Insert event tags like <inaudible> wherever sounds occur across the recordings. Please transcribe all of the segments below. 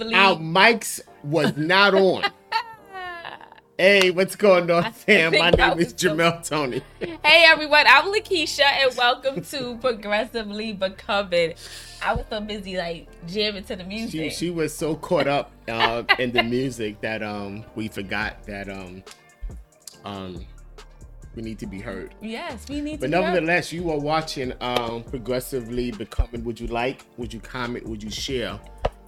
Our mics was not on. <laughs> Hey, what's going on, <laughs> fam? My name is Jamel Tony. <laughs> Hey, everyone. I'm Lakeisha, and welcome to Progressively Becoming. I was so busy, like jamming to the music. She, she was so caught up uh, in the music that um we forgot that um um we need to be heard. Yes, we need but to. But nevertheless, you are watching um progressively becoming. Would you like? Would you comment? Would you share?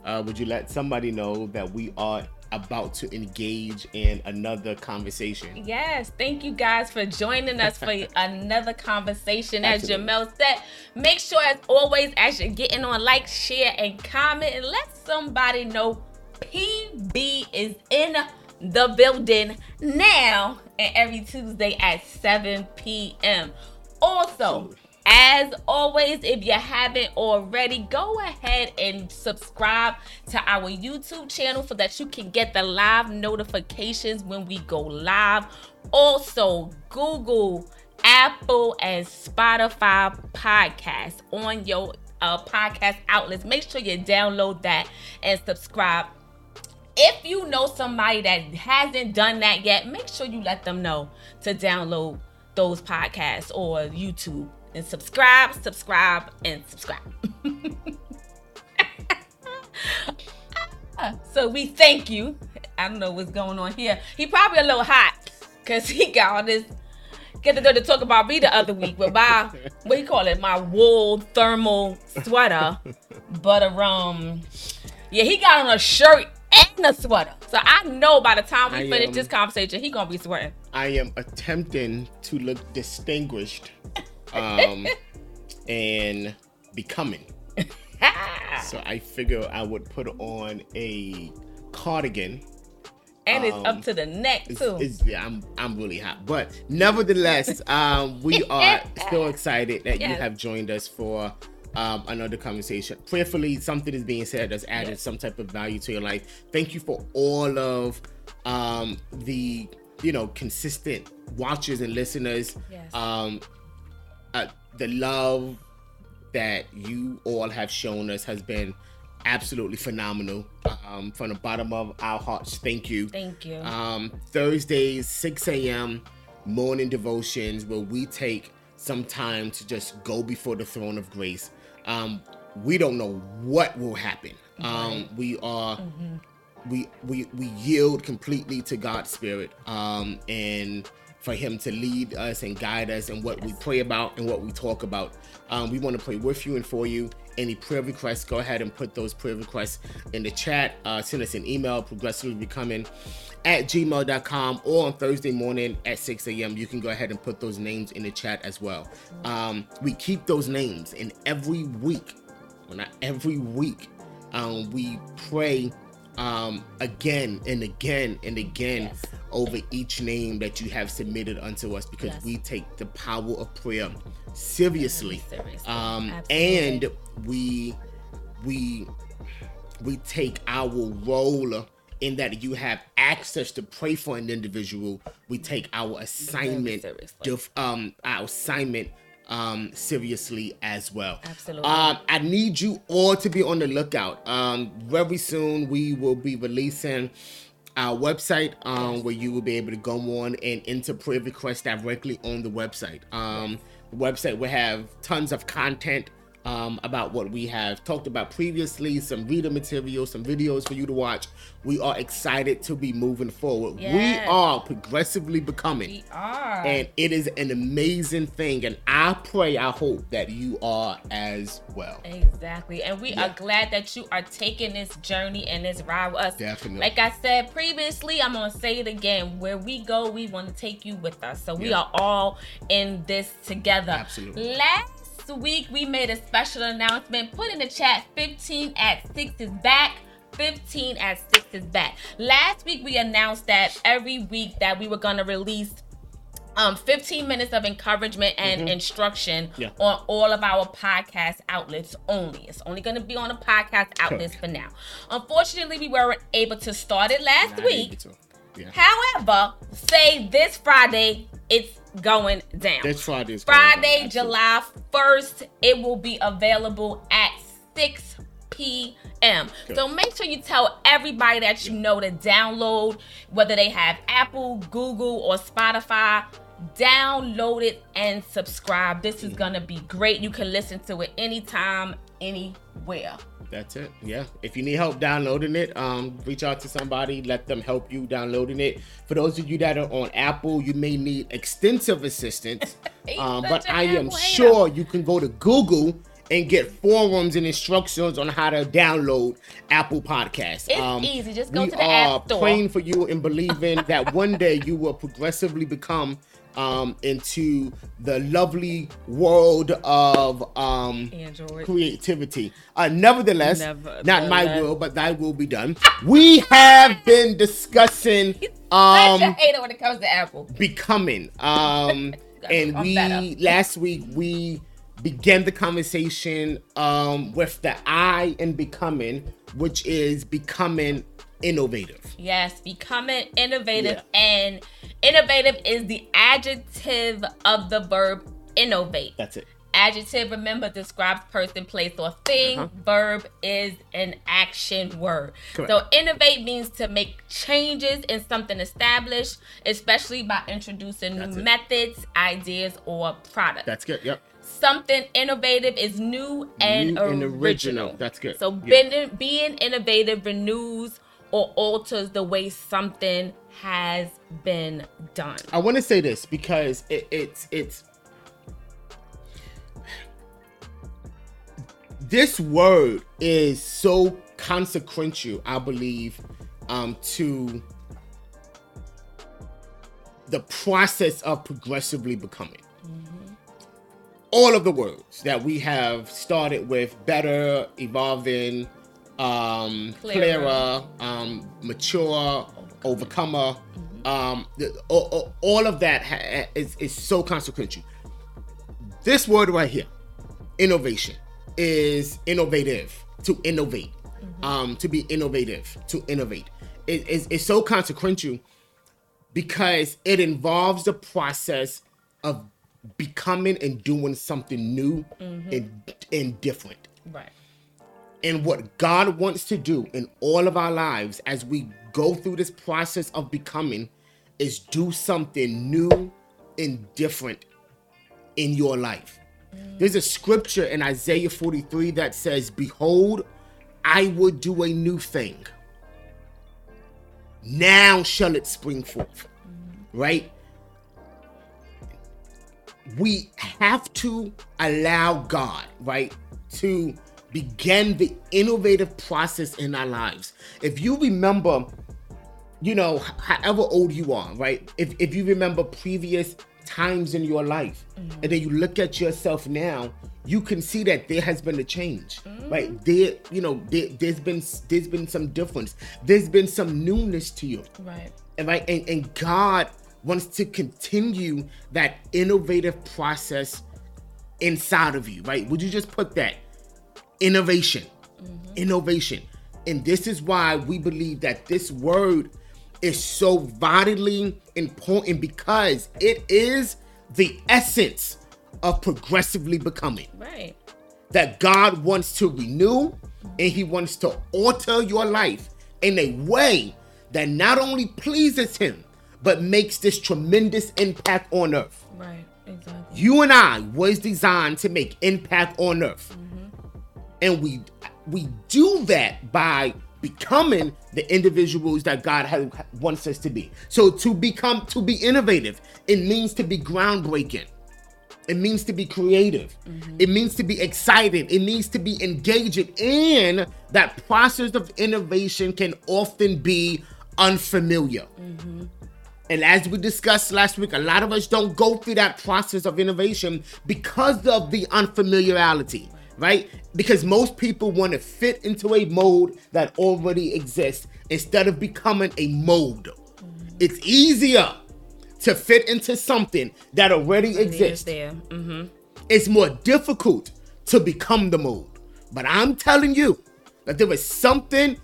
Uh, would you let somebody know that we are about to engage in another conversation. Yes, thank you guys for joining us for <laughs> another conversation. As Jamel said, make sure as always, as you're getting on, like, share, and comment, and let somebody know PB is in the building now and every Tuesday at 7 p.m. Also, as always, if you haven't already, go ahead and subscribe to our YouTube channel so that you can get the live notifications when we go live. Also, Google, Apple, and Spotify podcasts on your uh, podcast outlets. Make sure you download that and subscribe. If you know somebody that hasn't done that yet, make sure you let them know to download those podcasts or YouTube and subscribe, subscribe, and subscribe. <laughs> so we thank you. I don't know what's going on here. He probably a little hot because he got all this. Get to talk about me the other week with my what you call it, my wool thermal sweater. but a um, yeah, he got on a shirt and a sweater. So I know by the time we I finish am, this conversation, he gonna be sweating. I am attempting to look distinguished um, and becoming. <laughs> so I figure I would put on a cardigan. And it's um, up to the neck too. It's, it's, yeah, I'm I'm really hot, but nevertheless, <laughs> um, we are still excited that yes. you have joined us for um, another conversation. Prayerfully, something is being said that's added yes. some type of value to your life. Thank you for all of um, the you know consistent watchers and listeners. Yes. Um, the love that you all have shown us has been absolutely phenomenal. Um, from the bottom of our hearts, thank you. Thank you. Um, Thursdays, 6 a.m. morning devotions where we take some time to just go before the throne of grace. Um, we don't know what will happen. Um, we are. Mm-hmm. We, we we yield completely to God's spirit um, and for him to lead us and guide us in what we pray about and what we talk about. Um, we want to pray with you and for you. Any prayer requests, go ahead and put those prayer requests in the chat. Uh, send us an email, progressively becoming at gmail.com or on Thursday morning at 6 a.m. You can go ahead and put those names in the chat as well. Um, we keep those names, and every week, well, not every week, um, we pray um, again and again and again yes. over each name that you have submitted unto us because yes. we take the power of prayer seriously, seriously. Um, and we we we take our role in that you have access to pray for an individual we take our assignment def, um our assignment um, seriously as well. Absolutely. Um, I need you all to be on the lookout. Um, very soon we will be releasing our website um, where you will be able to go on and enter prayer requests directly on the website. Um, the website will have tons of content um, about what we have talked about previously, some reader material, some videos for you to watch. We are excited to be moving forward. Yes. We are progressively becoming. We are. And it is an amazing thing. And I pray, I hope that you are as well. Exactly. And we yeah. are glad that you are taking this journey and this ride with us. Definitely. Like I said previously, I'm going to say it again. Where we go, we want to take you with us. So we are all in this together. Absolutely. Last week we made a special announcement. Put in the chat 15 at 6 is back. 15 at 6 is back. Last week we announced that every week that we were going to release um 15 minutes of encouragement and mm-hmm. instruction yeah. on all of our podcast outlets only. It's only going to be on the podcast outlets for now. Unfortunately, we weren't able to start it last Not week. Yeah. However, say this Friday, it's going down. This Friday Friday, July 1st. It will be available at 6 p.m. So make sure you tell everybody that you know to download, whether they have Apple, Google, or Spotify. Download it and subscribe. This is gonna be great. You can listen to it anytime, anywhere. That's it. Yeah. If you need help downloading it, um, reach out to somebody. Let them help you downloading it. For those of you that are on Apple, you may need extensive assistance. <laughs> um, but I am sure you can go to Google and get forums and instructions on how to download Apple Podcasts. It's um, easy. Just go to the app store. praying for you and believing that one day you will progressively become um, into the lovely world of um, creativity. Uh, nevertheless, nevertheless, not my will, but thy will be done. we have been discussing. <laughs> Um, I hate it when it comes to Apple. Becoming. Um, <laughs> and we last week we began the conversation um, with the I in becoming, which is becoming innovative. Yes, becoming innovative yeah. and innovative is the adjective of the verb innovate. That's it. Adjective, remember, describes person, place, or thing. Uh-huh. Verb is an action word. Correct. So, innovate means to make changes in something established, especially by introducing That's new it. methods, ideas, or products. That's good. Yep something innovative is new and, new original. and original. That's good. So yeah. being, being innovative renews or alters the way something has been done. I want to say this because it, it's it's this word is so consequential, I believe, um, to the process of progressively becoming. Mm-hmm. All of the words that we have started with better, evolving, um, clearer, clearer um, mature, overcomer. Mm-hmm. Um, all, all, of that ha- is, is so consequential. This word right here, innovation, is innovative to innovate, mm-hmm. um, to be innovative, to innovate. It, it's, it's so consequential because it involves the process of becoming and doing something new mm-hmm. and, and different. Right. And what God wants to do in all of our lives as we go through this process of becoming is do something new and different in your life. There's a scripture in Isaiah 43 that says, Behold, I will do a new thing. Now shall it spring forth. Right? We have to allow God, right, to began the innovative process in our lives. If you remember, you know, however old you are, right? If, if you remember previous times in your life mm-hmm. and then you look at yourself now, you can see that there has been a change, mm-hmm. right? There, you know, there, has been there's been some difference. There's been some newness to you, right? And right, and, and God wants to continue that innovative process inside of you, right? Would you just put that innovation. Mm-hmm. Innovation. And this is why we believe that this word is so vitally important because it is the essence of progressively becoming. Right. That God wants to renew and He wants to alter your life in a way that not only pleases Him, but makes this tremendous impact on earth. Right, exactly. You and I was designed to make impact on earth and we we do that by becoming the individuals that God has, wants us to be. So to become to be innovative, it means to be groundbreaking. It means to be creative. Mm-hmm. It means to be excited. It means to be engaging. And that process of innovation can often be unfamiliar. Mm-hmm. And as we discussed last week, a lot of us don't go through that process of innovation because of the unfamiliarity right? Because most people want to fit into a mold that already exists instead of becoming a mold. Mm-hmm. It's easier to fit into something that already exists. There. Mm-hmm. It's more difficult to become the mold. But I'm telling you that there is something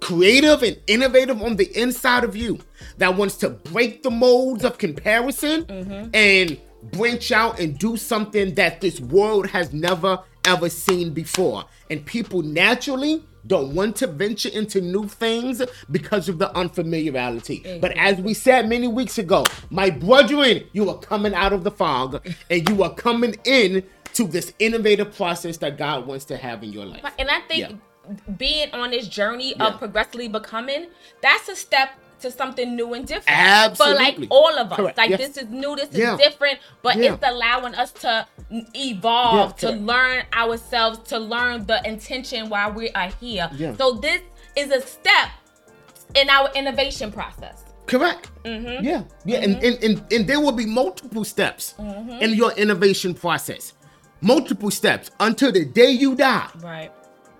creative and innovative on the inside of you that wants to break the molds of comparison mm-hmm. and branch out and do something that this world has never ever seen before. And people naturally don't want to venture into new things because of the unfamiliarity. But as we said many weeks ago, my brethren, you are coming out of the fog and you are coming in to this innovative process that God wants to have in your life. And I think yeah. being on this journey Yeah. of progressively becoming, that's a step to something new and different. Absolutely. For like all of us. Correct. Like Yes. this is new, this is different, but Yeah. it's allowing us to evolve, Yeah, to learn ourselves, to learn the intention why we are here. Yeah. So this is a step in our innovation process. Correct. Mm-hmm. Yeah. Yeah. And, and, and, and there will be multiple steps Mm-hmm. in your innovation process. Multiple steps until the day you die. Right.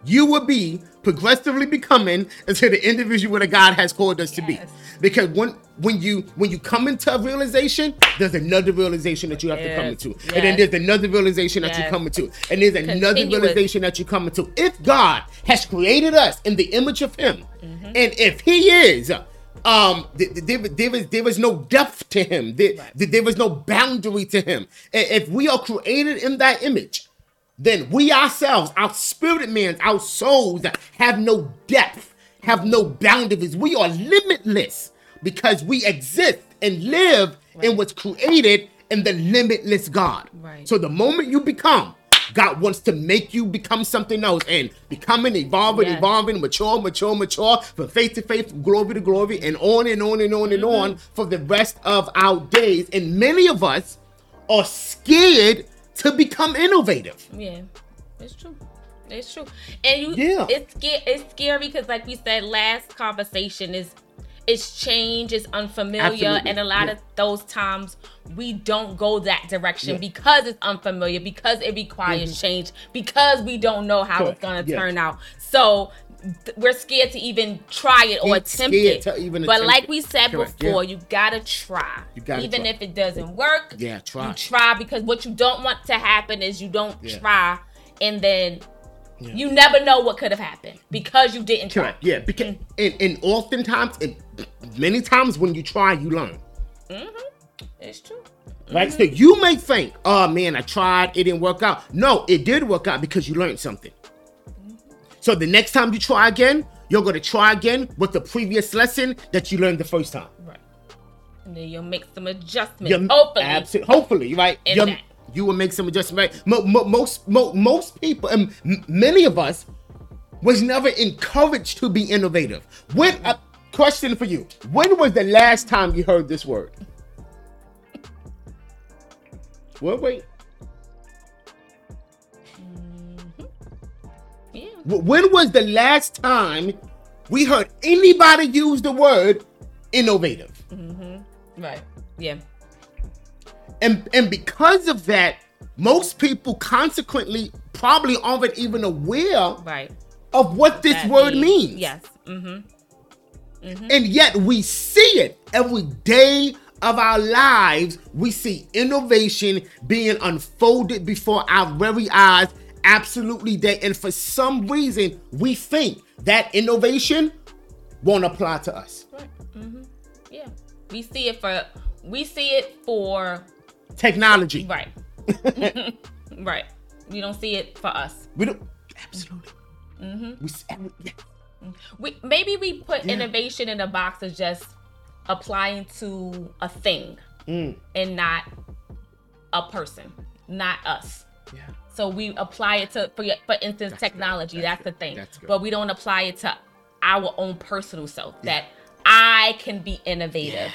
You will be progressively becoming into the individual that God has called us to be. Because when when you when you come into a realization, there's another realization that you have to come Yes. into, and then there's another realization that you Yes. come into, and there's another realization that you come into. If God has created us in the image of Him, Mm-hmm. and if He is. Um, th- th- there, there is there is no depth to him. There, th- there is no boundary to him. If we are created in that image, then we ourselves, our spirit man, our souls have no depth, have no boundaries. We are limitless because we exist and live in what's created in the limitless God. Right. So the moment you become, God wants to make you become something else and becoming, evolving, Yes. evolving, mature, mature, mature, from faith to faith, glory to glory, and on and on and on and Mm-hmm. on for the rest of our days. And many of us are scared to become innovative. Yeah, it's true. It's true. And you, Yeah. it's scary. It's scary because, like we said, last conversation is it's change, it's unfamiliar, Absolutely. and a lot Yeah. of those times we don't go that direction Yeah. because it's unfamiliar, because it requires mm-hmm. change, because we don't know how Correct. it's gonna Yeah. turn out. So we're scared to even try it or attempt it. but like we said Correct, before, yeah. you gotta try. You gotta even try. if it doesn't work. Yeah, try. You try because what you don't want to happen is you don't Yeah. try and then you never know what could have happened because you didn't try. Correct. Yeah, because mm-hmm. and, and oftentimes, and many times when you try, you learn. Mm-hmm. It's true. Right? So mm-hmm. you may think, oh man, I tried, it didn't work out. No, it did work out because you learned something. So the next time you try again, you're gonna try again with the previous lesson that you learned the first time. Right. And then you'll make some adjustments. You're- hopefully. abso- hopefully, right? You will make some adjustments. Right? Mo- most, mo- most people, and m- many of us, was never encouraged to be innovative. When a question for you: When was the last time you heard this word? <laughs> Wait, wait. When was the last time we heard anybody use the word innovative? Right. Yeah. And and because of that, most people consequently probably aren't even aware Right. of what this That word means. Yes. Mm-hmm. And yet we see it every day of our lives. We see innovation being unfolded before our very eyes, absolutely day. And for some reason, we think that innovation won't apply to us. Right. Mm-hmm. Yeah. We see it for we see it for Technology. right. <laughs> right. You don't see it for us. We don't absolutely. We s- every- yeah. We maybe we put Yeah. innovation in a box of just applying to a thing Mm. and not a person, not us. Yeah. So we apply it to, for, for instance, good. technology. That's That's, the thing. That's. But we don't apply it to our own personal self. That I can be innovative.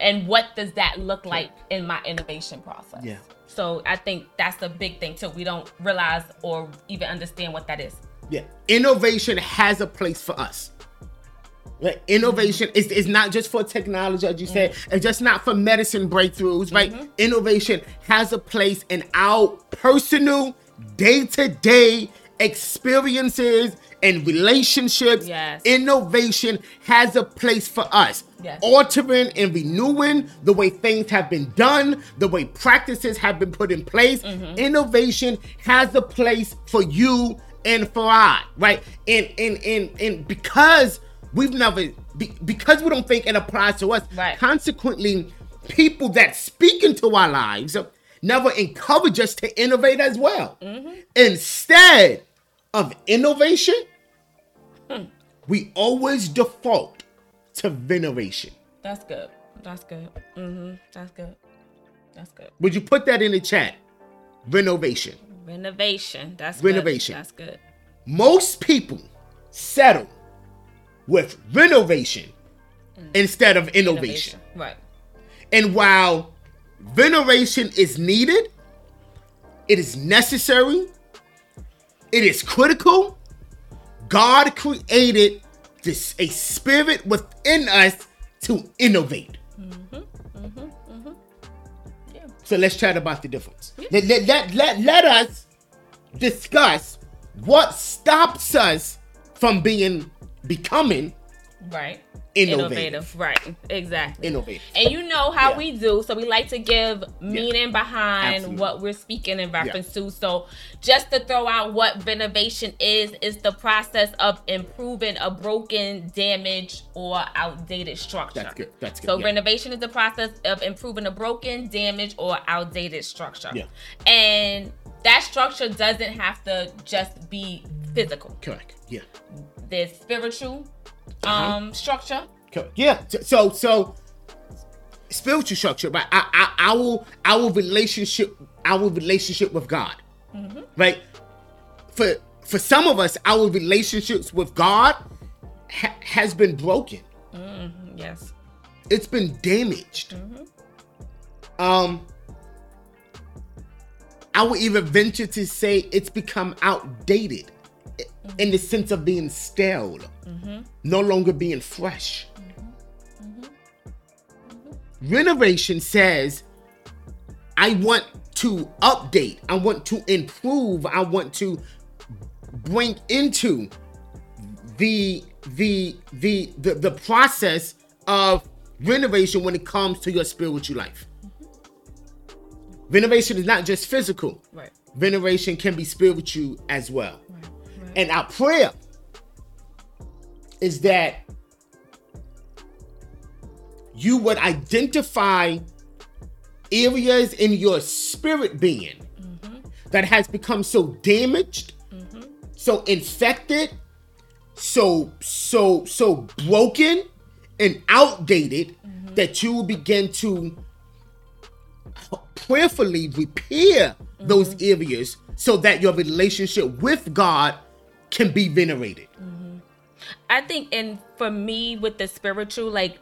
And what does that look like in my innovation process? Yeah. So I think that's a big thing too. We don't realize or even understand what that is. Yeah, innovation has a place for us. Right? Innovation mm-hmm. is, is not just for technology, as you said, mm-hmm. it's just not for medicine breakthroughs, right? Mm-hmm. Innovation has a place in our personal, day to day experiences and relationships. Yes. Innovation has a place for us. Yes. Altering and renewing the way things have been done, the way practices have been put in place. Mm-hmm. Innovation has a place for you and for I, right? And and and and because we've never be, because we don't think it applies to us, Right. consequently, people that speak into our lives never encourage us to innovate as well. Instead of innovation, we always default to veneration. That's good. That's good. Mm-hmm. That's good. That's good. Would you put that in the chat? Renovation. Renovation. That's good. Renovation. Good. That's good. Most people settle with renovation instead of innovation. Right. And while veneration is needed, it is necessary, it is critical. God created this a spirit within us to innovate. Mm-hmm, mm-hmm, mm-hmm. Yeah. So let's chat about the difference. Let, let, let, let, let us discuss what stops us from being becoming Right. Innovative. Right. Exactly. innovative. And you know how Yeah. we do, so we like to give meaning behind Absolutely. what we're speaking in reference to. So, just to throw out what renovation is, is the process of improving a broken, damaged, or outdated structure. That's good. That's good. So yeah. renovation is the process of improving a broken, damaged, or outdated structure. Yeah. And that structure doesn't have to just be physical. Correct. Yeah. There's spiritual Uh-huh. um structure. Yeah. So so spiritual structure, right? Our our relationship, our relationship with God, right? For for some of us, our relationships with God ha- has been broken. Yes. It's been damaged. Um, I would even venture to say it's become outdated i- in the sense of being stale, mm-hmm. no longer being fresh. Mm-hmm. Mm-hmm. Renovation says, I want to update, I want to improve, I want to bring into the the the the, the process of renovation when it comes to your spiritual life. Renovation is not just physical. Right. Veneration can be spiritual as well. Right. And our prayer is that you would identify areas in your spirit being that has become so damaged, so infected, so so so broken and outdated that you will begin to prayerfully repair those mm-hmm. areas so that your relationship with God can be venerated. Mm-hmm. I think, and for me, with the spiritual, like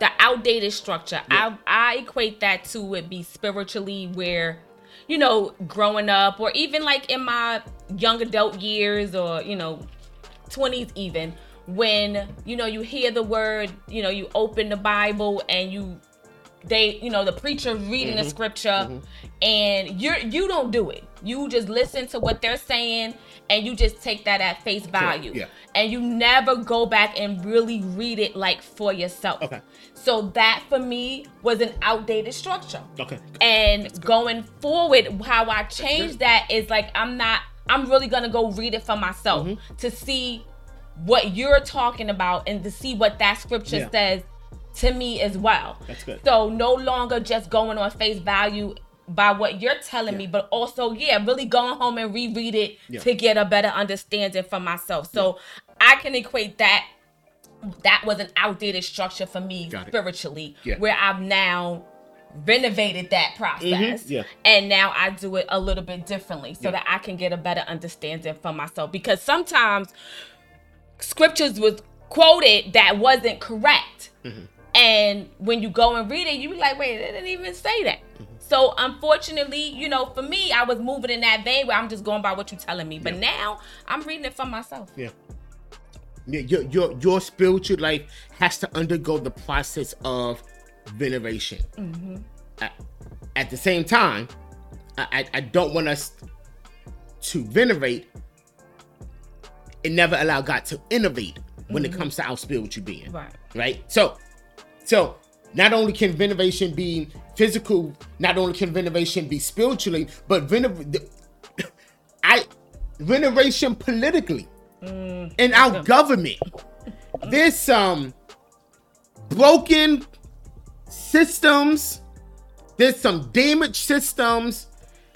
the outdated structure, I I equate that to it be spiritually where, you know, growing up, or even like in my young adult years, or you know, twenties even, when you know you hear the word, you know, you open the Bible and you they you know the preacher reading the mm-hmm. scripture mm-hmm. and you're you don't do it you just listen to what they're saying and you just take that at face value yeah. and you never go back and really read it like for yourself Okay. so that for me was an outdated structure Okay. and going forward how i changed that is like i'm not i'm really gonna go read it for myself Mm-hmm. to see what you're talking about and to see what that scripture Yeah. says to me as well That's good. so no longer just going on face value by what you're telling me, but also, yeah, really going home and reread it Yeah. to get a better understanding for myself. So I can equate that that was an outdated structure for me spiritually, Yeah. where I've now renovated that process. Mhm, yeah. And now I do it a little bit differently so Yeah. that I can get a better understanding for myself. Because sometimes scriptures was quoted that wasn't correct. And when you go and read it, you be like, wait, it didn't even say that. So unfortunately, you know, for me, I was moving in that vein where I'm just going by what you're telling me. But Yeah. now I'm reading it for myself. Yeah. Your, your your spiritual life has to undergo the process of veneration. Mm-hmm. At, at the same time, I, I, I don't want us to venerate and never allow God to innovate when it mm-hmm. comes to our spiritual being. Right. Right? So so not only can veneration be physical, not only can veneration be spiritually, but vener- <coughs> I veneration politically. Mm. In our government. There's some um, broken systems there's some damaged systems,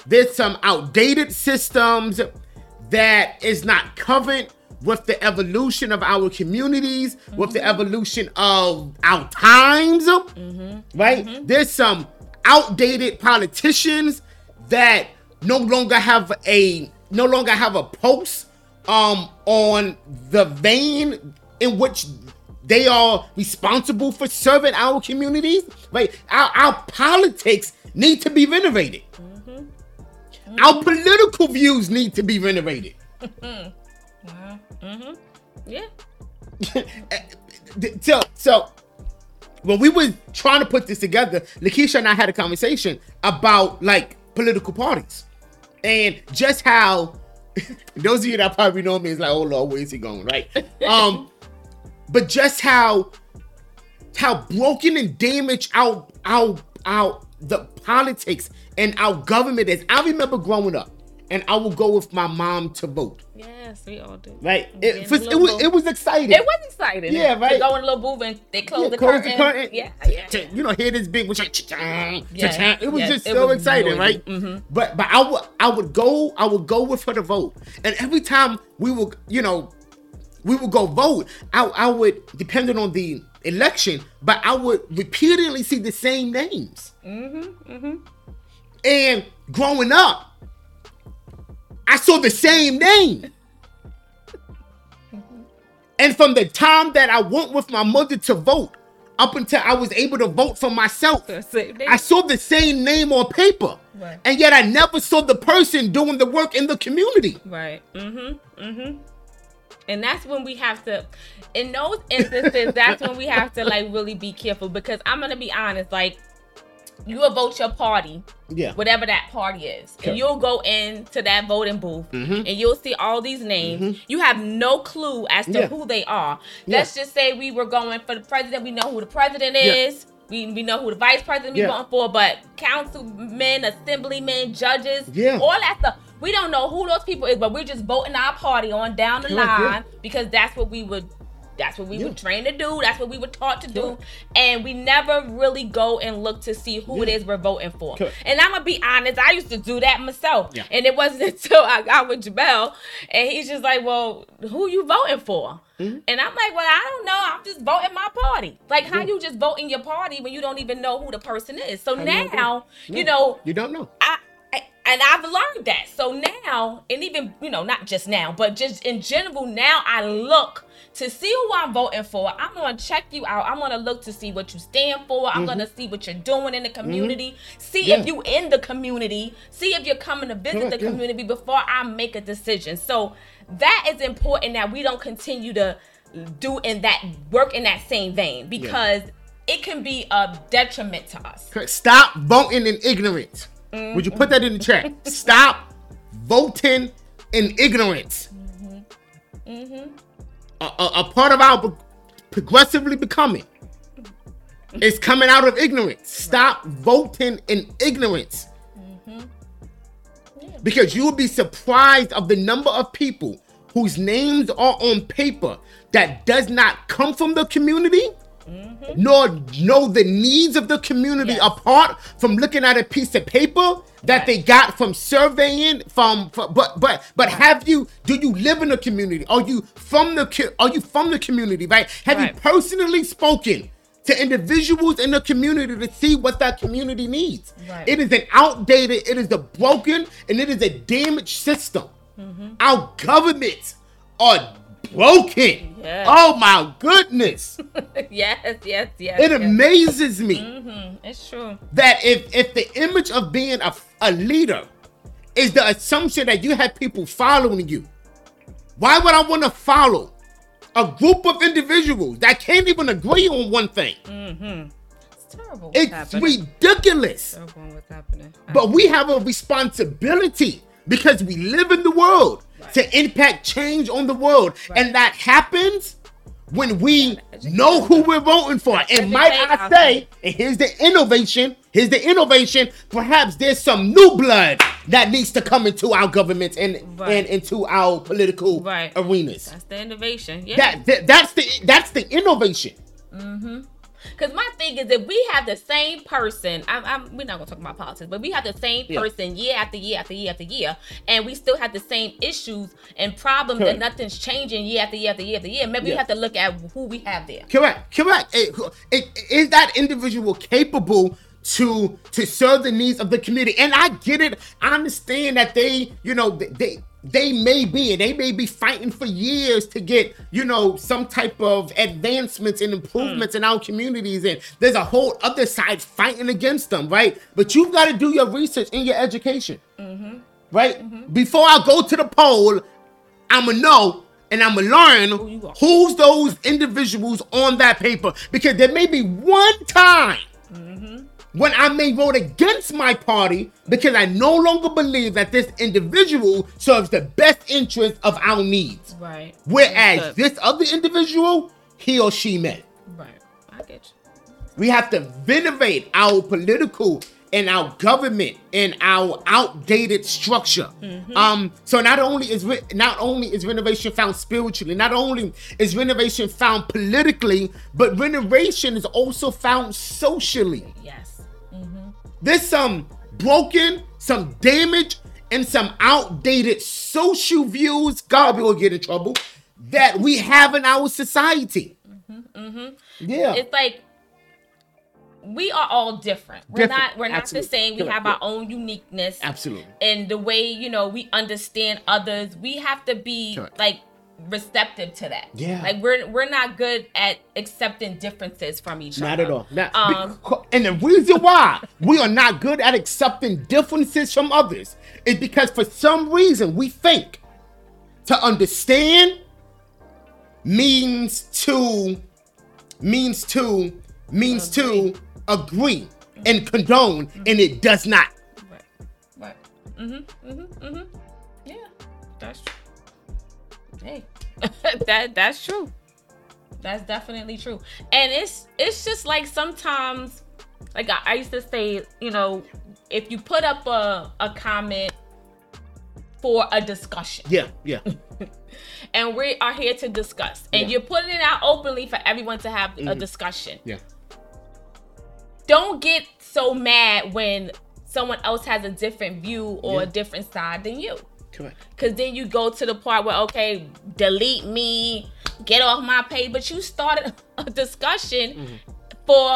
there's some outdated systems that is not covered with the evolution of our communities, mm-hmm. with the evolution of our times, mm-hmm. right? Mm-hmm. There's some outdated politicians that no longer have a no longer have a post um on the vein in which they are responsible for serving our communities. Right? Our, our politics need to be renovated. Mm-hmm. Mm-hmm. Our political views need to be renovated. <laughs> Mm-hmm. Yeah. <laughs> so, so when we were trying to put this together, Lakeisha and I had a conversation about like political parties and just how <laughs> those of you that probably know me is like, oh Lord, where's he going? Right. <laughs> Um, but just how how broken and damaged our our our the politics and our government is. I remember growing up and I will go with my mom to vote. Yes, we all do. Right. It, it was it was exciting. It was exciting. Yeah, right. To go in a little booth and they close, yeah, the, close curtain. the curtain. Yeah, yeah. You know, hear this big which like yeah, it was just it so was exciting, noisy. right? Mm-hmm. But but I would I would go I would go with her to vote, and every time we would you know we would go vote, I I would depending on the election, but I would repeatedly see the same names. Mm-hmm. Mm-hmm. And growing up I saw the same name. And from the time that I went with my mother to vote, up until I was able to vote for myself, I saw the same name on paper. Right. And yet I never saw the person doing the work in the community. Right. Mm-hmm. Mm-hmm. And that's when we have to in those instances, that's when we have to like really be careful because I'm gonna be honest, like you will vote your party, yeah, whatever that party is, and you'll go into that voting booth mm-hmm. and you'll see all these names. Mm-hmm. You have no clue as to yeah. who they are. Yeah. Let's just say we were going for the president. We know who the president is. Yeah. We, we know who the vice president we voting for, but councilmen, assemblymen, judges, yeah. all that stuff. We don't know who those people is, but we're just voting our party on down the line because that's what we would that's what we yeah. were trained to do. That's what we were taught to do. And we never really go and look to see who yeah. it is we're voting for. And I'm gonna be honest, I used to do that myself. Yeah. And it wasn't <laughs> until I got with Jamel and he's just like, Well, who you voting for? Mm-hmm. And I'm like, Well, I don't know. I'm just voting my party. Like how you just voting your party when you don't even know who the person is. So now, no, you know You don't know. I and I've learned that. So now, and even, you know, not just now, but just in general, now I look to see who I'm voting for. I'm gonna check you out. I'm gonna look to see what you stand for. I'm mm-hmm. gonna see what you're doing in the community. Mm-hmm. See yeah. if you in the community. See if you're coming to visit the community yeah. before I make a decision. So that is important that we don't continue to do in that work in that same vein because it can be a detriment to us. Stop voting in ignorance. Mm-hmm. Would you put that in the chat? Stop voting in ignorance. A, a, part of our progressively becoming is coming out of ignorance. Stop voting in ignorance. Mm-hmm. Because you will be surprised of the number of people whose names are on paper that does not come from the community mm-hmm. nor know the needs of the community yes. apart from looking at a piece of paper that right. they got from surveying from, from but but but right. have you do you live in the community are you from the are you from the community right have right. you personally spoken to individuals in the community to see what that community needs it is an outdated it is a broken and it is a damaged system mm-hmm. our governments are broken. Yes. Oh my goodness. <laughs> yes, yes, yes. It yes. amazes me. Mm-hmm. It's true. That if if the image of being a, a leader is the assumption that you have people following you, why would I want to follow a group of individuals that can't even agree on one thing? Mm-hmm. It's terrible. It's ridiculous. Terrible what's happening. But we have a responsibility because we live in the world. To impact change on the world. Right. And that happens when we know who we're voting for. And might I say, and here's the innovation, here's the innovation, perhaps there's some new blood that needs to come into our government and, right. and into our political right. arenas. That's the innovation. Yeah. That, that, that's the that's the innovation. Mm-hmm. Because my thing is, if we have the same person, I'm, I'm, we're not gonna talk about politics, but we have the same Yeah. person year after year after year after year, and we still have the same issues and problems, Correct. and nothing's changing year after year after year after year. Maybe we have to look at who we have there. Correct, correct. Is that individual capable to to serve the needs of the community? And I get it. I understand that they, you know, they- they may be and they may be fighting for years to get, you know, some type of advancements and improvements in our communities. And there's a whole other side fighting against them, right? But you've got to do your research in your education, mm-hmm. right? Mm-hmm. Before I go to the poll, I'ma know and I'ma learn you who's those individuals on that paper because there may be one time mm-hmm. When I may vote against my party because I no longer believe that this individual serves the best interest of our needs. Right. Whereas Understood. this other individual, he or she may. Right. I get you. We have to renovate our political and our government and our outdated structure. Um, so not only is re- not only is renovation found spiritually, not only is renovation found politically, but renovation is also found socially. Yes. There's some broken, some damage, and some outdated social views. God, we will get in trouble. That we have in our society. Mhm, mhm. Yeah. It's like we are all different. We're Different. not. We're not Absolutely. the same. We Correct. have our own uniqueness. Absolutely. and the way you know we understand others we have to be Correct. like receptive to that. Yeah. like we're we're not good at accepting differences from each Not other. Not at all. Not, um beca- and the reason why we are not good at accepting differences from others is because for some reason we think to understand means to means to means to agree and condone, and it does not. right. Right. Mm-hmm. Mm-hmm. Mm-hmm. Yeah. That's true hey <laughs> that that's true. That's definitely true. And it's it's just like sometimes like I, I used to say you know if you put up a, a comment for a discussion. Yeah, yeah, <laughs> and we are here to discuss. And Yeah. you're putting it out openly for everyone to have a mm-hmm. discussion. Yeah. don't get so mad when someone else has a different view or a different side than you Correct. because then you go to the part where okay delete me get off my page but you started a discussion Mm-hmm. for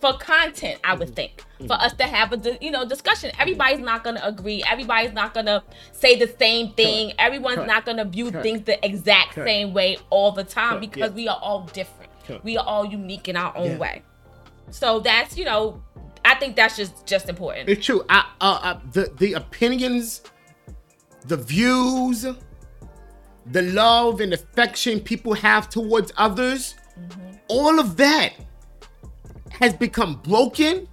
for content i would think for us to have a you know discussion everybody's not gonna agree everybody's not gonna say the same thing everyone's Correct. not gonna view Correct. things the exact Correct. same way all the time Correct, because yeah. we are all different Correct. we are all unique in our own Yeah. way so that's you know i think that's just just important It's true. I, uh, uh, the the opinions, the views, the love and affection people have towards others, all of that has become broken,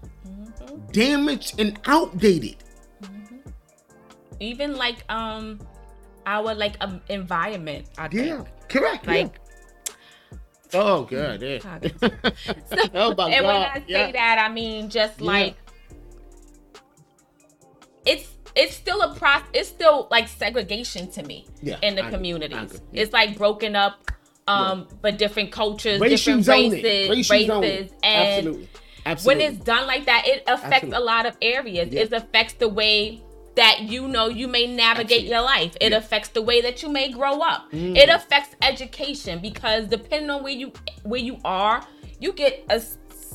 damaged, and outdated. even like um our like um environment i think Yeah, correct. yeah. like oh god, yeah. God. <laughs> oh my and when i say yeah. that i mean just Yeah. like it's it's still a process it's still like segregation to me Yeah, in the I communities. Yeah. it's like broken up um but different cultures different races Racial races and Absolutely. when it's done like that, it affects Absolutely. a lot of areas. Yeah. It affects the way that you know you may navigate Absolutely. your life. It Yeah. affects the way that you may grow up. Mm. It affects education because depending on where you where you are, you get a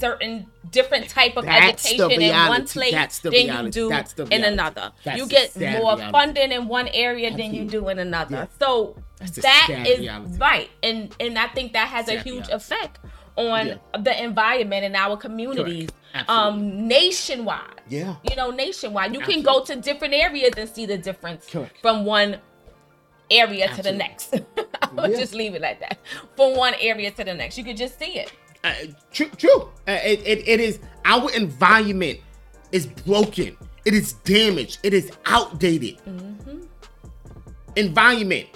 certain different type of That's education in one place than reality. you do in another. That's you get more reality. funding in one area than you do in another. Yeah. So that sad is reality. right, and and I think that has a huge effect on Yeah. the environment in our communities um nationwide yeah. you know nationwide you can go to different areas and see the difference Correct. from one area to the next <laughs> i'll Yeah. just leave it like that from one area to the next you could just see it Uh, true, true. Uh, it, it, it is our environment is broken. It is damaged. It is outdated. Environment,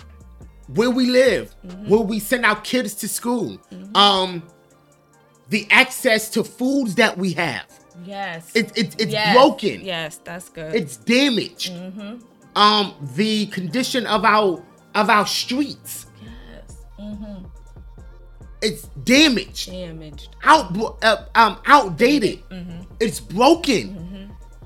where we live, where we send our kids to school, um, the access to foods that we have. yes It, it, it's Yes. broken. yes that's good It's damaged. Um, the condition of our of our streets. yes hmm it's damaged, Damaged. out uh, um outdated. Mm-hmm. It's broken.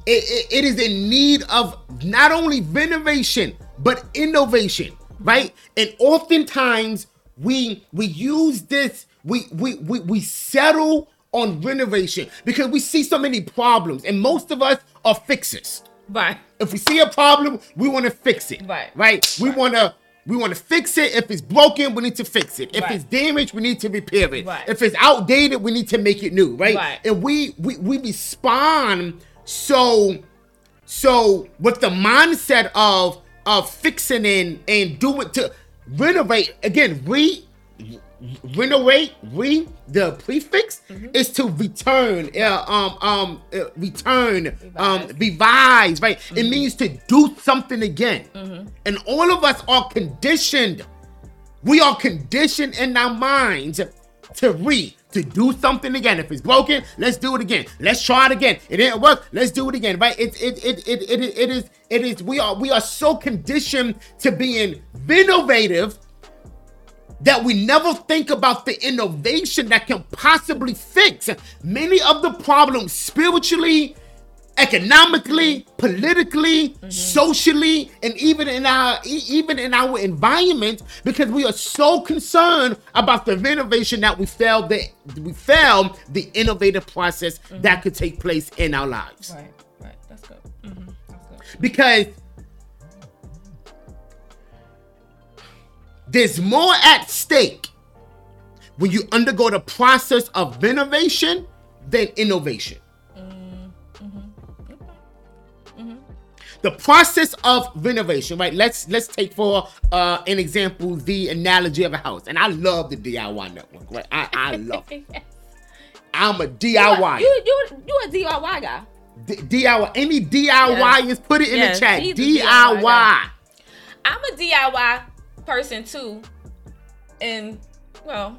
It, it, it is in need of not only renovation but innovation, right? And oftentimes we we use this we we we, we settle on renovation because we see so many problems, and most of us are fixers. Right. If we see a problem, we want to fix it. Right. Right. We want to. We want to fix it. If it's broken, we need to fix it. If Right. it's damaged, we need to repair it. Right. If it's outdated, we need to make it new. Right. Right. And we we we respond so so with the mindset of of fixing and and do it to renovate again. Re renovate re the prefix Mm-hmm. is to return. Uh, um um uh, return um revise. right? Mm-hmm. it means to do something again. And all of us are conditioned. We are conditioned in our minds to re to do something again. If it's broken let's do it again. Let's try it again. It didn't work let's do it again right? It it it it, it, it is it is we are we are so conditioned to being innovative that we never think about the innovation that can possibly fix many of the problems spiritually economically politically socially and even in our even in our environment because we are so concerned about the renovation that we failed the we failed the innovative process that could take place in our lives Right. Right. That's good. Mm-hmm. That's good. because there's more at stake when you undergo the process of renovation than innovation. The process of renovation, right? Let's let's take for uh, an example the analogy of a house, and I love the DIY network, right? I, I love. It. <laughs> I'm a DIY. You you you a DIY guy. D- DIY. Any DIY is put it in Yes, the chat. he's DIY DIY. I'm a DIY person too, and well,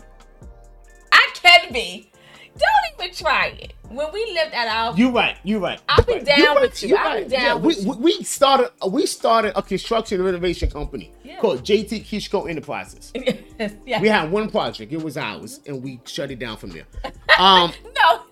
I can be. Don't even try it. When we lived at our You right. You right. I'll be right. down You with you. I'll be down we, with we, we started we started a construction renovation company Yeah. called JT Kishko Enterprises. <laughs> yes, yes. We had one project. It was ours, and we shut it down from there. Um, <laughs> no, <laughs>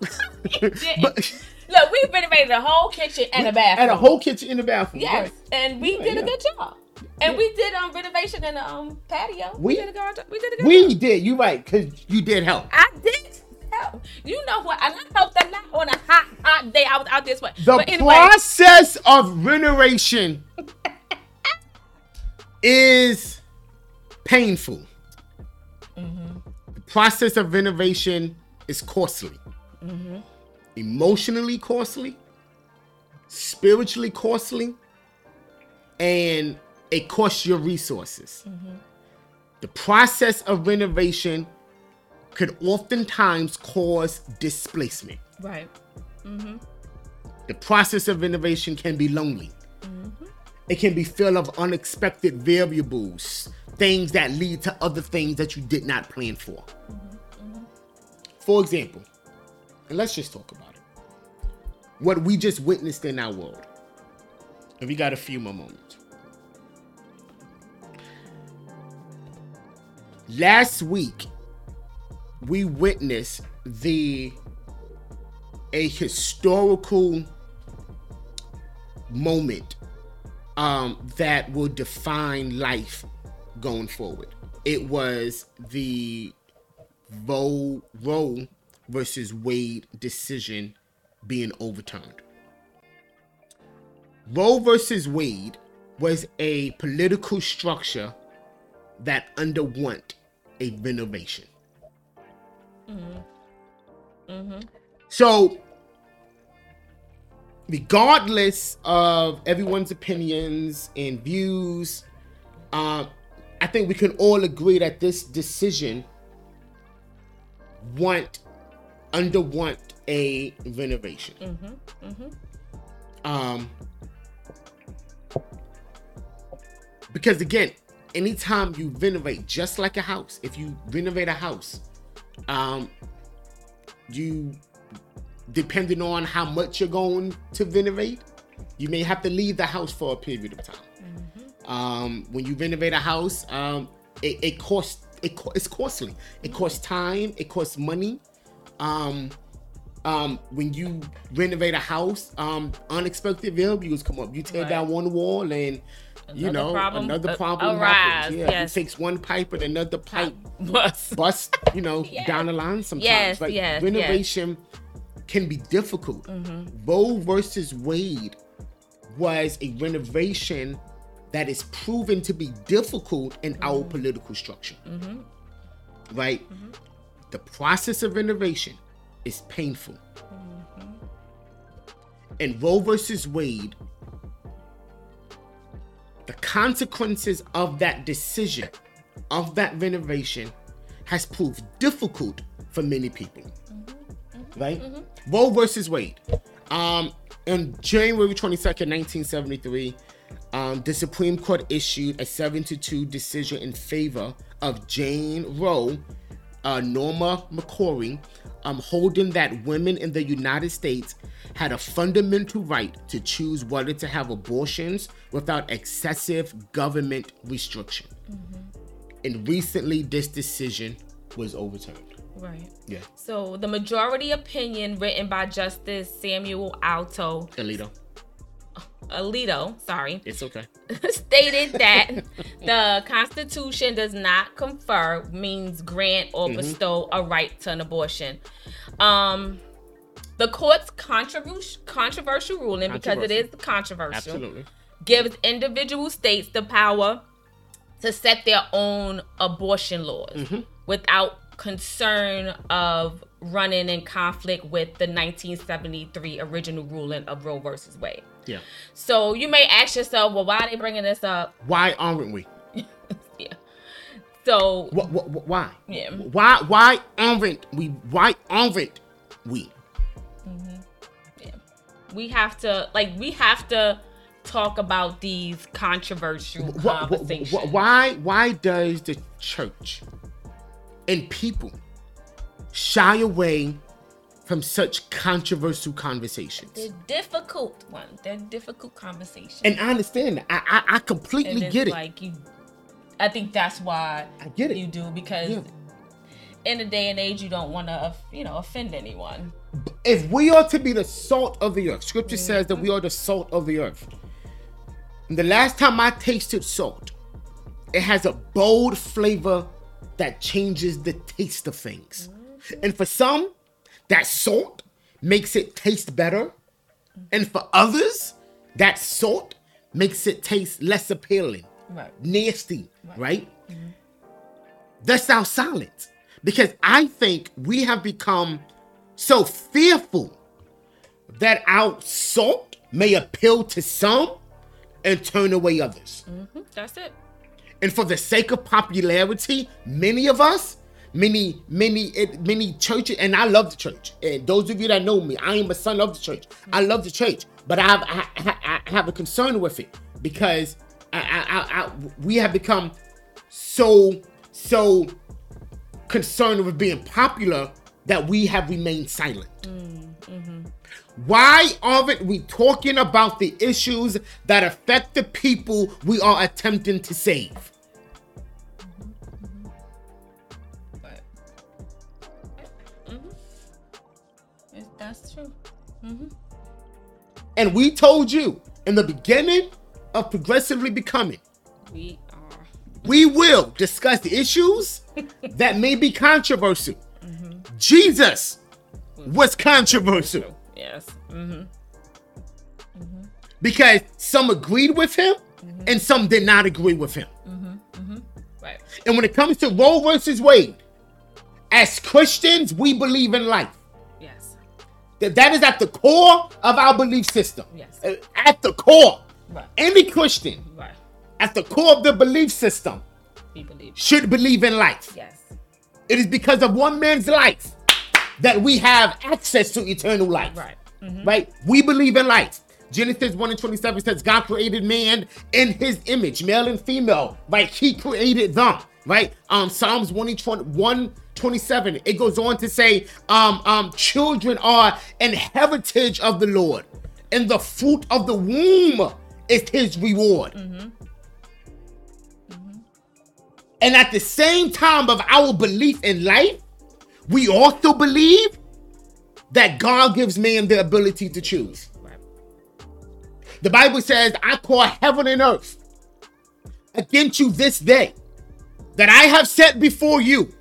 but Look, we renovated a whole kitchen and a bathroom. and a whole kitchen in the bathroom. yes, right. and we Yeah, did a yeah. good job. And we did um renovation in the um patio. We- did a good. We did a good. We did. You right, cause you did help. I did. help. You know what? I helped a lot on a hot, hot day. I was out this way. The anyway, process of renovation is painful. The process of renovation is costly, emotionally costly, spiritually costly, and it costs your resources. The process of renovation could oftentimes cause displacement. right. Mm-hmm. The process of innovation can be lonely. Mm-hmm. It can be filled of unexpected variables, things that lead to other things that you did not plan for. Mm-hmm. For example, and let's just talk about it. What we just witnessed in our world. And we got a few more moments. Last week, we witnessed the a historical moment um, that will define life going forward. It was the Roe, Roe versus Wade decision being overturned. Roe versus Wade was a political structure that underwent a renovation. So, regardless of everyone's opinions and views, um, I think we can all agree that this decision want underwent a renovation. Um, because again, anytime you renovate, just like a house, if you renovate a house, um, you depending on how much you're going to renovate, you may have to leave the house for a period of time. Um, when you renovate a house, um, it, it costs it it's costly. It costs time. It costs money. Um, um, when you renovate a house, um, unexpected variables come up. You tear Right. down one wall, and you know problem, another problem arise. Yeah, yes. you fix one pipe, and another pipe Bus. bust. You know, <laughs> Yes. down the line sometimes. Yes, like yes, yes. renovation can be difficult. Mm-hmm. Roe versus Wade was a renovation that is proven to be difficult in our mm-hmm. political structure. Mm-hmm. Right? The process of renovation is painful. And Roe versus Wade, the consequences of that decision, of that renovation, has proved difficult for many people. Right? Roe versus Wade. Um, on January 22nd, 1973, um, the Supreme Court issued a 7 to 2 decision in favor of Jane Roe, uh, Norma McCorvey, um, holding that women in the United States had a fundamental right to choose whether to have abortions without excessive government restriction. And recently, this decision was overturned. Right. Yeah. So the majority opinion written by Justice Samuel Alito, Alito, Alito, sorry, it's okay. <laughs> stated that the Constitution does not confer, means grant or Mm-hmm. bestow a right to an abortion. Um, the court's controversial controversial ruling, because it is controversial, Absolutely. gives individual states the power to set their own abortion laws Mm-hmm. without concern of running in conflict with the 1973 original ruling of Roe versus Wade. Yeah. So you may ask yourself, well, why are they bringing this up? Why aren't we? <laughs> Yeah. So What, what, what, why? Yeah. Why why aren't we? Why aren't we? Mm-hmm. we have to, like, we have to talk about these controversial Wh- wh- conversations. wh- why why does the church and people shy away from such controversial conversations? They're difficult ones. They're difficult conversations. And I understand that. I I, I completely get it. Like you, I think that's why I get it. you do because Yeah. in the day and age you don't want to, you know, offend anyone. if we are to be the salt of the earth, scripture mm-hmm. says that we are the salt of the earth. And the last time I tasted salt, it has a bold flavor that changes the taste of things. Mm-hmm. And for some, that salt makes it taste better. And for others, that salt makes it taste less appealing Right. nasty, right? Mm-hmm. That's our silence. Because I think we have become so fearful that our salt may appeal to some and turn away others. Mm-hmm. That's it. And for the sake of popularity, many of us, many, many, eh, many churches, and I love the church. And those of you that know me, I am a son of the church. I love the church, but I have, I, I, have a concern with it because I, I, I, I, we have become so, so concerned with being popular that we have remained silent. Mm, mm-hmm. Why aren't we talking about the issues that affect the people we are attempting to save? That's true. Mm-hmm. And we told you in the beginning of progressively becoming, We are. we will discuss the issues <laughs> that may be controversial. Mm-hmm. Jesus was controversial Yes. Mm-hmm. mm-hmm. because some agreed with him and some did not agree with him. Right. And when it comes to Roe versus Wade, as Christians, we believe in life. That that is at the core of our belief system. Yes. Uh, at the core. Right. Any Christian right. at the core of the belief system we believe. should believe in life. Yes. It is because of one man's life that we have access to eternal life. Right. Mm-hmm. Right? We believe in life. Genesis 1 and 27 says, God created man in his image, male and female, right? He created them, right? Um, Psalms 121, 27. It goes on to say, um, um, children are an heritage of the Lord, and the fruit of the womb is his reward. Mm-hmm. mm-hmm. And at the same time of our belief in life, we also believe that God gives man the ability to choose. The Bible says, I call heaven and earth against you this day that I have set before you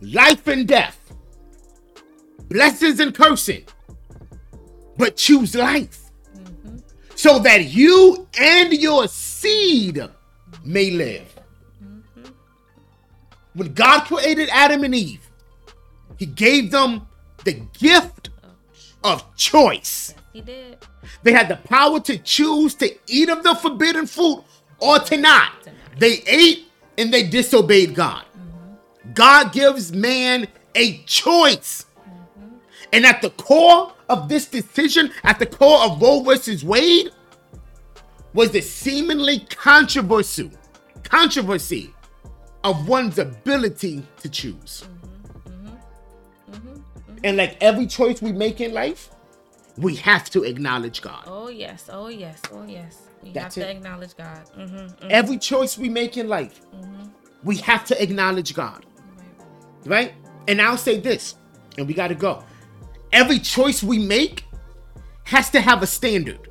life and death, blessings and cursing, but choose life mm-hmm. so that you and your seed may live. Mm-hmm. When God created Adam and Eve, He gave them the gift of choice. He did. They had the power to choose to eat of the forbidden fruit or. To not. They ate and they disobeyed God. God gives man a choice. And at the core of this decision, at the core of Roe versus Wade, was the seemingly controversy, controversy of one's ability to choose. And like every choice we make in life, we have to acknowledge God. Oh yes. Oh yes. Oh yes. We That's have to it. acknowledge God. Mm-hmm. Every choice we make in life, we have to acknowledge God. Right? And I'll say this, and we got to go. Every choice we make has to have a standard.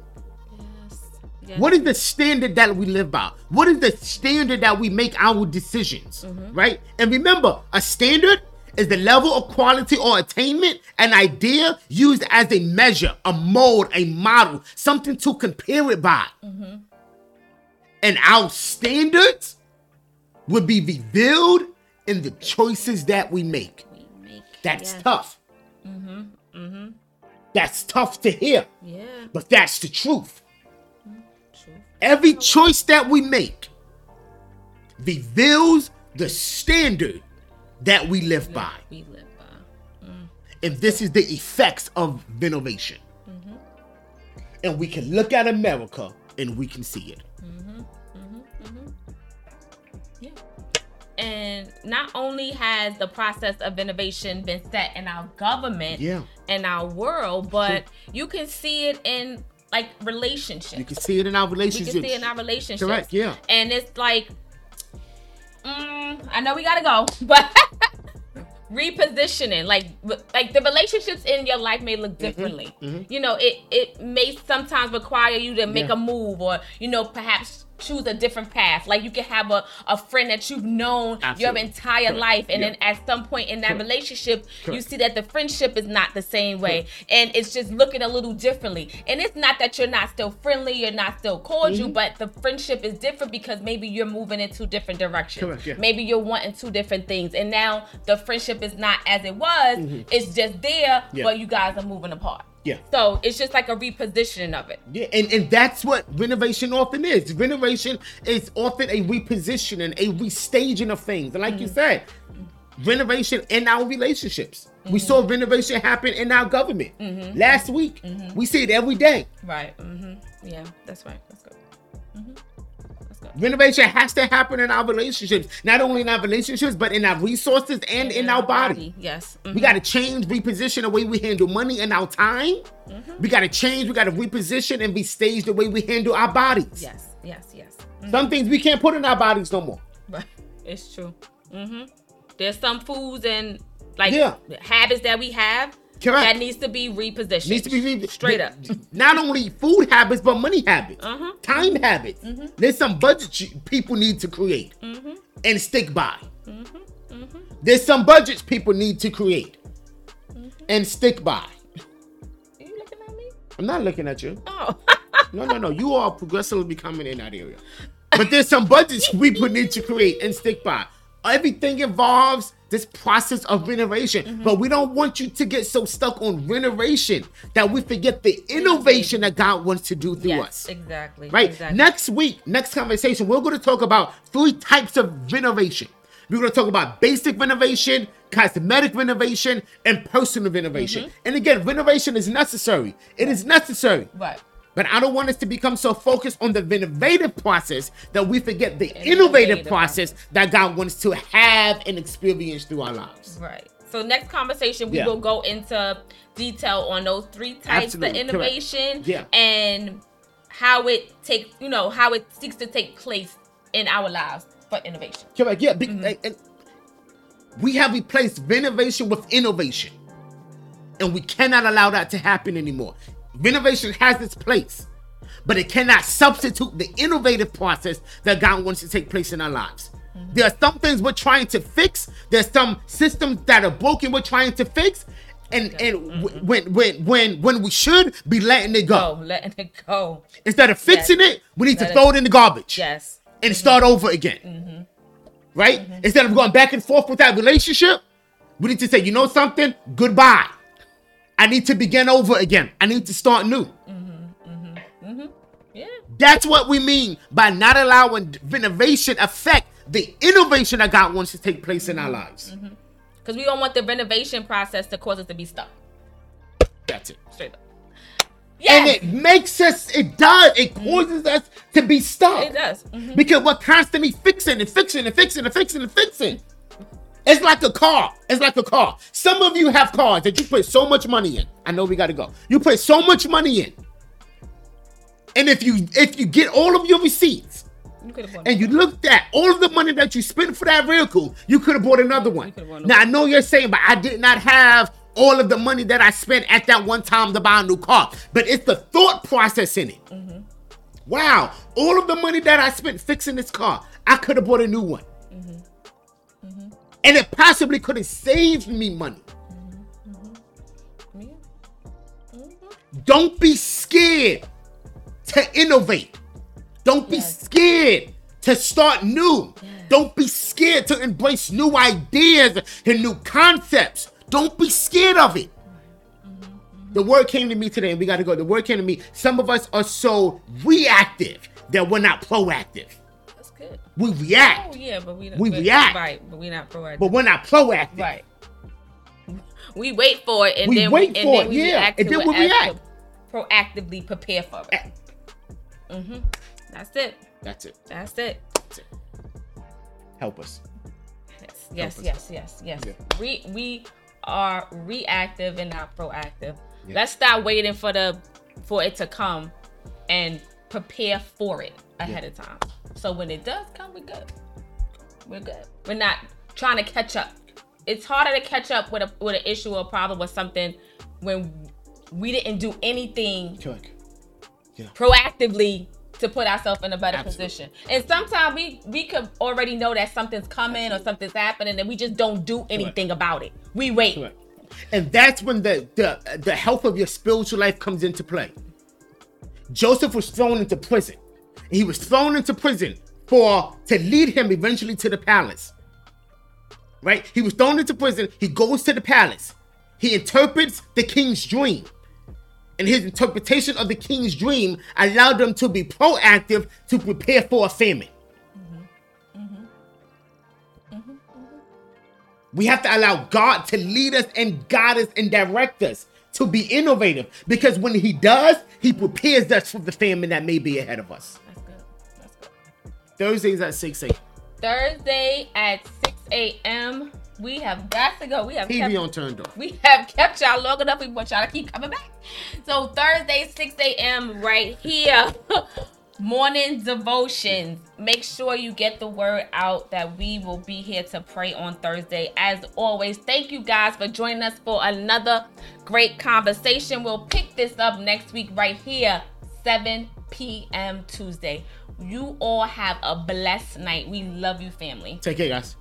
Yes. yes. What is the standard that we live by? What is the standard that we make our decisions? Mm-hmm. Right? And remember, a standard is the level of quality or attainment, an idea used as a measure, a mold, a model, something to compare it by. Mm-hmm. And our standards would be revealed in the choices that we make. we make? That's yes. tough. Mm-hmm, mm-hmm. That's tough to hear, Yeah. but that's the truth. Mm, true. Every choice that we make reveals the standard that we live by. We live by. Mm. And this is the effects of veneration. Mm-hmm. And we can look at America and we can see it. Not only has the process of innovation been set in our government Yeah. and our world, but you can see it in like relationships. You can see it in our relationships. You can see it in our relationships. Correct, yeah. And it's like, mm, I know we gotta go, <laughs> but <laughs> repositioning, like, like the relationships in your life may look Mm-hmm, differently. You know, it it may sometimes require you to make Yeah. a move, or you know, perhaps choose a different path. Like you can have a, a friend that you've known your entire Correct. life, and Yeah. then at some point in that Correct. relationship, you see that the friendship is not the same way, and it's just looking a little differently. And it's not that you're not still friendly, you're not still cordial, Mm-hmm. but the friendship is different because maybe you're moving in two different directions. Correct, yeah. Maybe you're wanting two different things, and now the friendship is not as it was. It's just there, Mm-hmm. Yeah. but you guys are moving apart. Yeah. So it's just like a repositioning of it. Yeah, and, and that's what renovation often is. Renovation is often a repositioning, a restaging of things. And like you mm. said, renovation in our relationships. We mm-hmm. saw renovation happen in our government mm-hmm. last week. Mm-hmm. We see it every day. Right. Mm-hmm. Yeah, that's right. That's good. Mm-hmm. Renovation has to happen in our relationships, not only in our relationships, but in our resources and in our body. Yes. Mhm. We got to change, reposition the way we handle money and our time. We got to change, we got to reposition and restage the way we handle our bodies. Yes. Yes. Yes. Some things we can't put in our bodies no more. Right. It's true. Mm-hmm. There's some foods and like Yeah. habits that we have Correct. that needs to be repositioned. Needs to be straight up. <laughs> Not only food habits, but money habits, Uh-huh. time habits. Mm-hmm. There's some budgets you- people need to create mm-hmm. and stick by. There's some budgets people need to create and stick by. Are you looking at me? I'm not looking at you. Oh. <laughs> No, no, no. You are progressively becoming in that area. But there's some budgets people need to create and stick by. Everything involves this process of renovation. But we don't want you to get so stuck on renovation that we forget the innovation that God wants to do through yes. us. Exactly. Right? Exactly. Next week, next conversation, we're going to talk about three types of renovation. We're going to talk about basic renovation, cosmetic renovation, and personal renovation. Mm-hmm. And again, renovation is necessary. It is necessary. Right. But I don't want us to become so focused on the innovative process that we forget the innovative, Innovative process that God wants to have and experience through our lives. Right. So next conversation, we Yeah. will go into detail on those three types Absolutely, of innovation Yeah. and how it takes, you know, how it seeks to take place in our lives for innovation. Correct. Yeah. Mm-hmm. We have replaced renovation with innovation. And we cannot allow that to happen anymore. Renovation has its place, but it cannot substitute the innovative process that God wants to take place in our lives. Mm-hmm. There are some things we're trying to fix. There's some systems that are broken we're trying to fix. And and mm-hmm. when when when when we should be letting it go. letting it go. Instead of fixing yes. it, we need Let to throw it in the garbage. Yes. And mm-hmm. start over again. Mm-hmm. Right? Mm-hmm. Instead of going back and forth with that relationship, we need to say, you know something? Goodbye. I need to begin over again. I need to start new. Mm-hmm, mm-hmm, mm-hmm. Yeah. That's what we mean by not allowing renovation affect the innovation that God wants to take place in our lives. Because mm-hmm. we don't want the renovation process to cause us to be stuck. That's it. Straight up. Yes. And it makes us, it does, it mm-hmm. causes mm-hmm. us to be stuck. It does. Mm-hmm. Because we're constantly fixing and fixing and fixing and fixing and fixing. It's like a car. It's like a car. Some of you have cars that you put so much money in. I know we got to go. You put so much money in, and if you if you get all of your receipts, you and you looked at all of the money that you spent for that vehicle, you could have bought another one. Now I know you're saying, but I did not have all of the money that I spent at that one time to buy a new car. But it's the thought process in it. Mm-hmm. Wow, all of the money that I spent fixing this car, I could have bought a new one. And it possibly could have saved me money. Don't be scared to innovate. Don't be yes. scared to start new. Yes. Don't be scared to embrace new ideas and new concepts. Don't be scared of it. The word came to me today, and we got to go. The word came to me. Some of us are so reactive that we're not proactive. We react. Oh yeah, but we we react. Right, but we're not proactive. But we're not proactive. Right. We wait for it and we then wait we, for it. yeah, and then we react. Proactively prepare for it. Mm-hmm. That's it. That's it. That's it. That's it. Help us. Yes, yes, Help yes, us. yes, yes. Yeah. We we are reactive and not proactive. Yeah. Let's stop waiting for the for it to come and prepare for it ahead yeah. of time. So when it does come, we're good. We're good. We're not trying to catch up. It's harder to catch up with a with an issue or problem or something when we didn't do anything yeah. proactively to put ourselves in a better Absolutely. position. And sometimes we we could already know that something's coming Absolutely. or something's happening, and we just don't do anything Correct. about it. We wait. Correct. And that's when the, the the health of your spiritual life comes into play. Joseph was thrown into prison. He was thrown into prison for to lead him eventually to the palace. Right? He was thrown into prison. He goes to the palace. He interprets the king's dream. And his interpretation of the king's dream allowed them to be proactive to prepare for a famine. Mm-hmm. Mm-hmm. Mm-hmm. We have to allow God to lead us and guide us and direct us to be innovative because when He does, He prepares us for the famine that may be ahead of us. That's good. Thursdays at 6 a.m. Thursday at 6 a.m. We have got to go. We have TV kept, on turned off. We have kept y'all long enough. We want y'all to keep coming back. So Thursday, 6 a.m. right here. <laughs> Morning devotions. Make sure you get the word out that we will be here to pray on Thursday. As always, thank you guys for joining us for another great conversation. We'll pick this up next week right here, 7 p.m. Tuesday. You all have a blessed night. We love you, family. Take care, guys.